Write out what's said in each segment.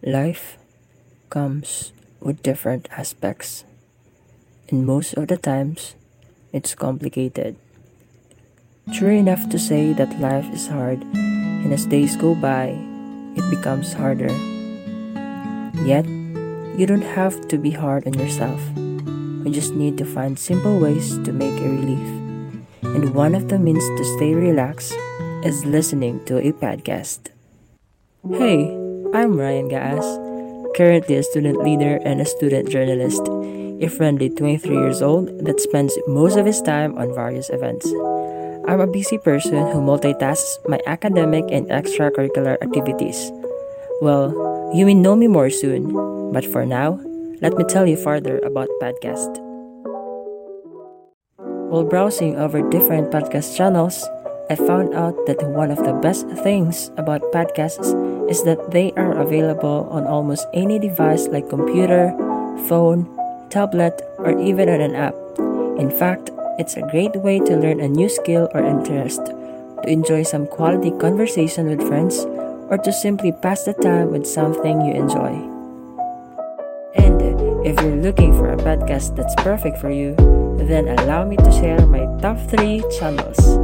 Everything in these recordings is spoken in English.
Life comes with different aspects, and most of the times, it's complicated. True enough to say that life is hard, and as days go by, it becomes harder. Yet, you don't have to be hard on yourself. You just need to find simple ways to make a relief. And one of the means to stay relaxed is listening to a podcast. Hey, I'm Ryan Ga-as, currently a student leader and a student journalist, a friendly 23 years old that spends most of his time on various events. I'm a busy person who multitasks my academic and extracurricular activities. Well, you may know me more soon, but for now, let me tell you further about podcast. While browsing over different podcast channels, I found out that one of the best things about podcasts is that they are available on almost any device like computer, phone, tablet, or even on an app. In fact, it's a great way to learn a new skill or interest, to enjoy some quality conversation with friends, or to simply pass the time with something you enjoy. And if you're looking for a podcast that's perfect for you, then allow me to share my top 3 channels.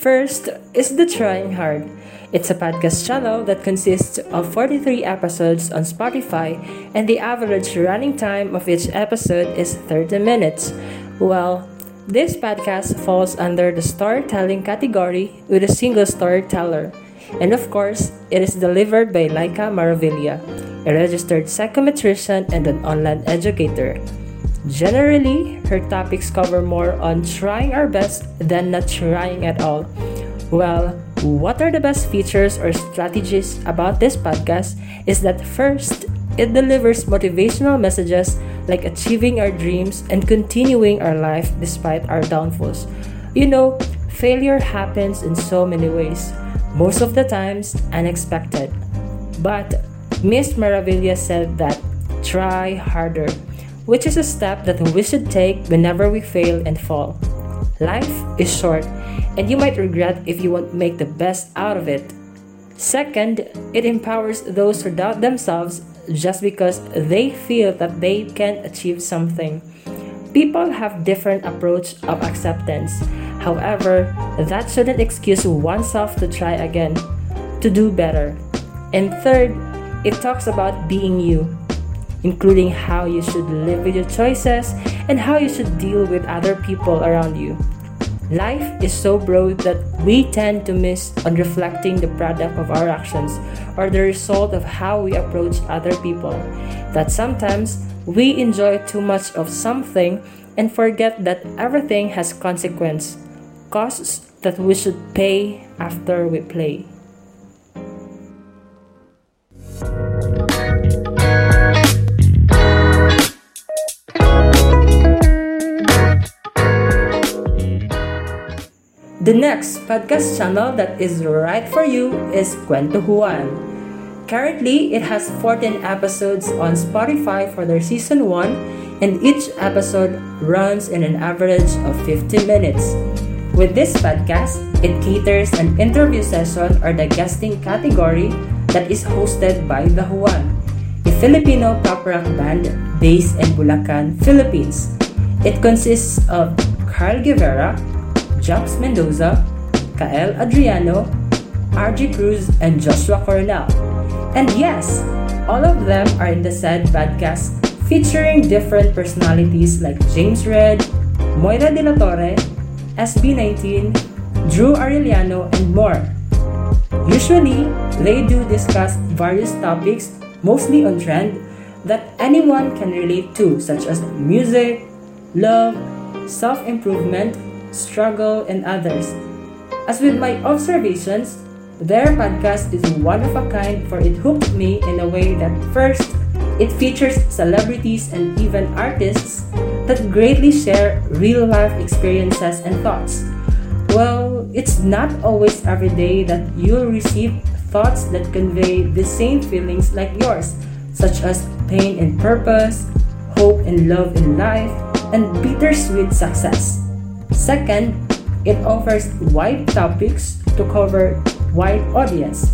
First is The Trying Hard. It's a podcast channel that consists of 43 episodes on Spotify, and the average running time of each episode is 30 minutes. Well, this podcast falls under the storytelling category with a single storyteller. And of course, it is delivered by Laika Maravilla, a registered psychometrician and an online educator. Generally, her topics cover more on trying our best than not trying at all. Well, what are the best features or strategies about this podcast is that first, it delivers motivational messages like achieving our dreams and continuing our life despite our downfalls. You know, failure happens in so many ways, most of the times unexpected. But Miss Maravilla said that try harder which is a step that we should take whenever we fail and fall. Life is short, and you might regret if you won't make the best out of it. Second, it empowers those who doubt themselves just because they feel that they can't achieve something. People have different approach of acceptance. However, that shouldn't excuse oneself to try again, to do better. And third, it talks about being you including how you should live with your choices and how you should deal with other people around you. Life is so broad that we tend to miss on reflecting the product of our actions or the result of how we approach other people. That sometimes we enjoy too much of something and forget that everything has consequence, costs that we should pay after we play. The next podcast channel that is right for you is Cuento Juan. Currently, it has 14 episodes on Spotify for their season 1, and each episode runs in an average of 50 minutes. With this podcast, it caters an interview session or the guesting category that is hosted by The Juan, a Filipino pop rock band based in Bulacan, Philippines. It consists of Carl Guevara, Japs Mendoza, Chael Adriano, RG Cruz, and Joshua Cornell. And yes, all of them are in the said podcast featuring different personalities like James Reid, Moira Dela Torre, SB19, Drew Arellano, and more. Usually, they do discuss various topics, mostly on trend, that anyone can relate to, such as music, love, self improvement, struggle, and others. As with my observations, their podcast is one of a kind for it hooked me in a way that first, it features celebrities and even artists that greatly share real life experiences and thoughts. Well, it's not always every day that you'll receive thoughts that convey the same feelings like yours, such as pain and purpose, hope and love in life, and bittersweet success. Second, it offers wide topics to cover wide audience.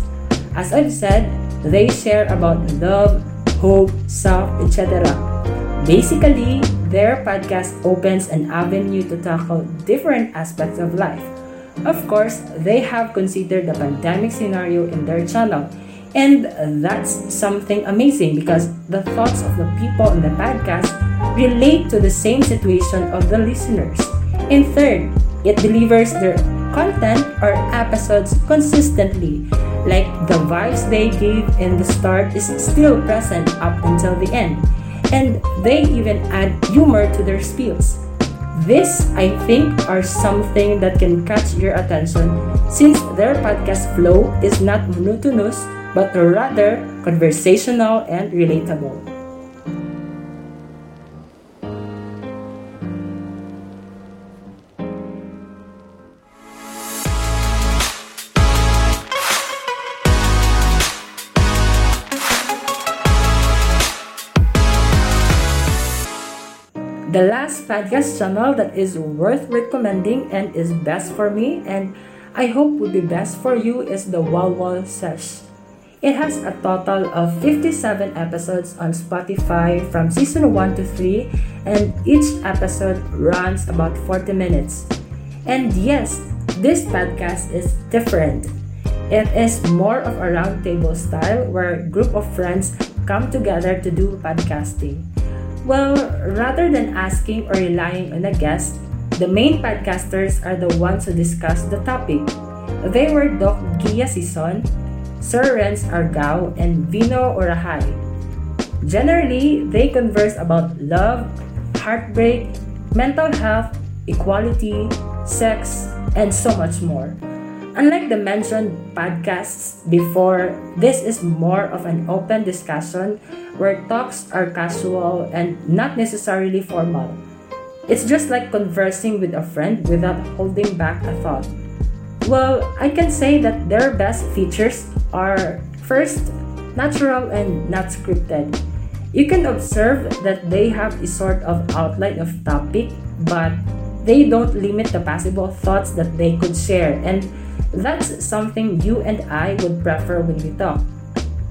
As I've said, they share about love, hope, self, etc. Basically, their podcast opens an avenue to tackle different aspects of life. Of course, they have considered the pandemic scenario in their channel. And that's something amazing because the thoughts of the people in the podcast relate to the same situation of the listeners. And third, it delivers their content or episodes consistently. Like the vibes they gave in the start is still present up until the end. And they even add humor to their spills. This, I think, are something that can catch your attention since their podcast flow is not monotonous but rather conversational and relatable. Last podcast channel that is worth recommending and is best for me and I hope would be best for you is the Walwal Sesh. It has a total of 57 episodes on Spotify from season 1 to 3 and each episode runs about 40 minutes. And yes, this podcast is different. It is more of a roundtable style where a group of friends come together to do podcasting. Well, rather than asking or relying on a guest, the main podcasters are the ones who discuss the topic. They were Doc Gia Sison, Sir Renz Argao, and Vino Orahay. Generally, they converse about love, heartbreak, mental health, equality, sex, and so much more. Unlike the mentioned podcasts before, this is more of an open discussion where talks are casual and not necessarily formal. It's just like conversing with a friend without holding back a thought. Well, I can say that their best features are first, natural and not scripted. You can observe that they have a sort of outline of topic, but they don't limit the possible thoughts that they could share and that's something you and I would prefer when we talk.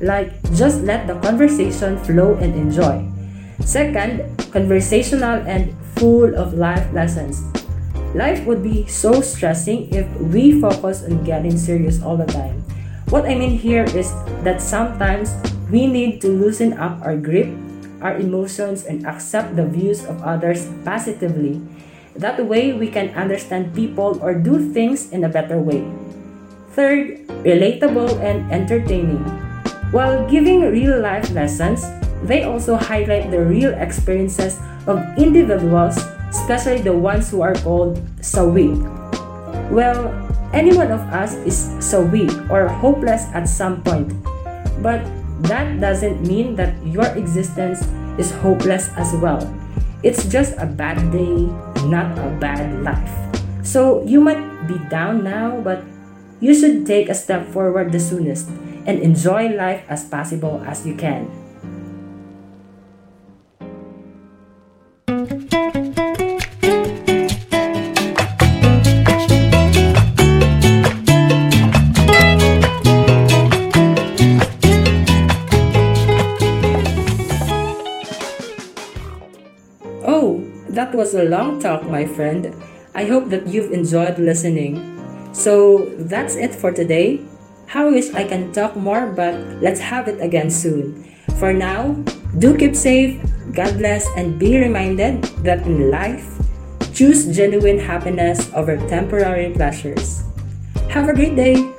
Like, just let the conversation flow and enjoy. Second, conversational and full of life lessons. Life would be so stressing if we focus on getting serious all the time. What I mean here is that sometimes we need to loosen up our grip, our emotions, and accept the views of others positively. That way, we can understand people or do things in a better way. Third, relatable and entertaining. While giving real life lessons, they also highlight the real experiences of individuals, especially the ones who are called sawi. Well, any one of us is sawi or hopeless at some point. But that doesn't mean that your existence is hopeless as well. It's just a bad day, not a bad life. So you might be down now, but you should take a step forward the soonest and enjoy life as possible as you can. That was a long talk, my friend. I hope that you've enjoyed listening. So that's it for today. How wish I can talk more, but let's have it again soon. For now, do keep safe, God bless, and be reminded that in life, choose genuine happiness over temporary pleasures. Have a great day!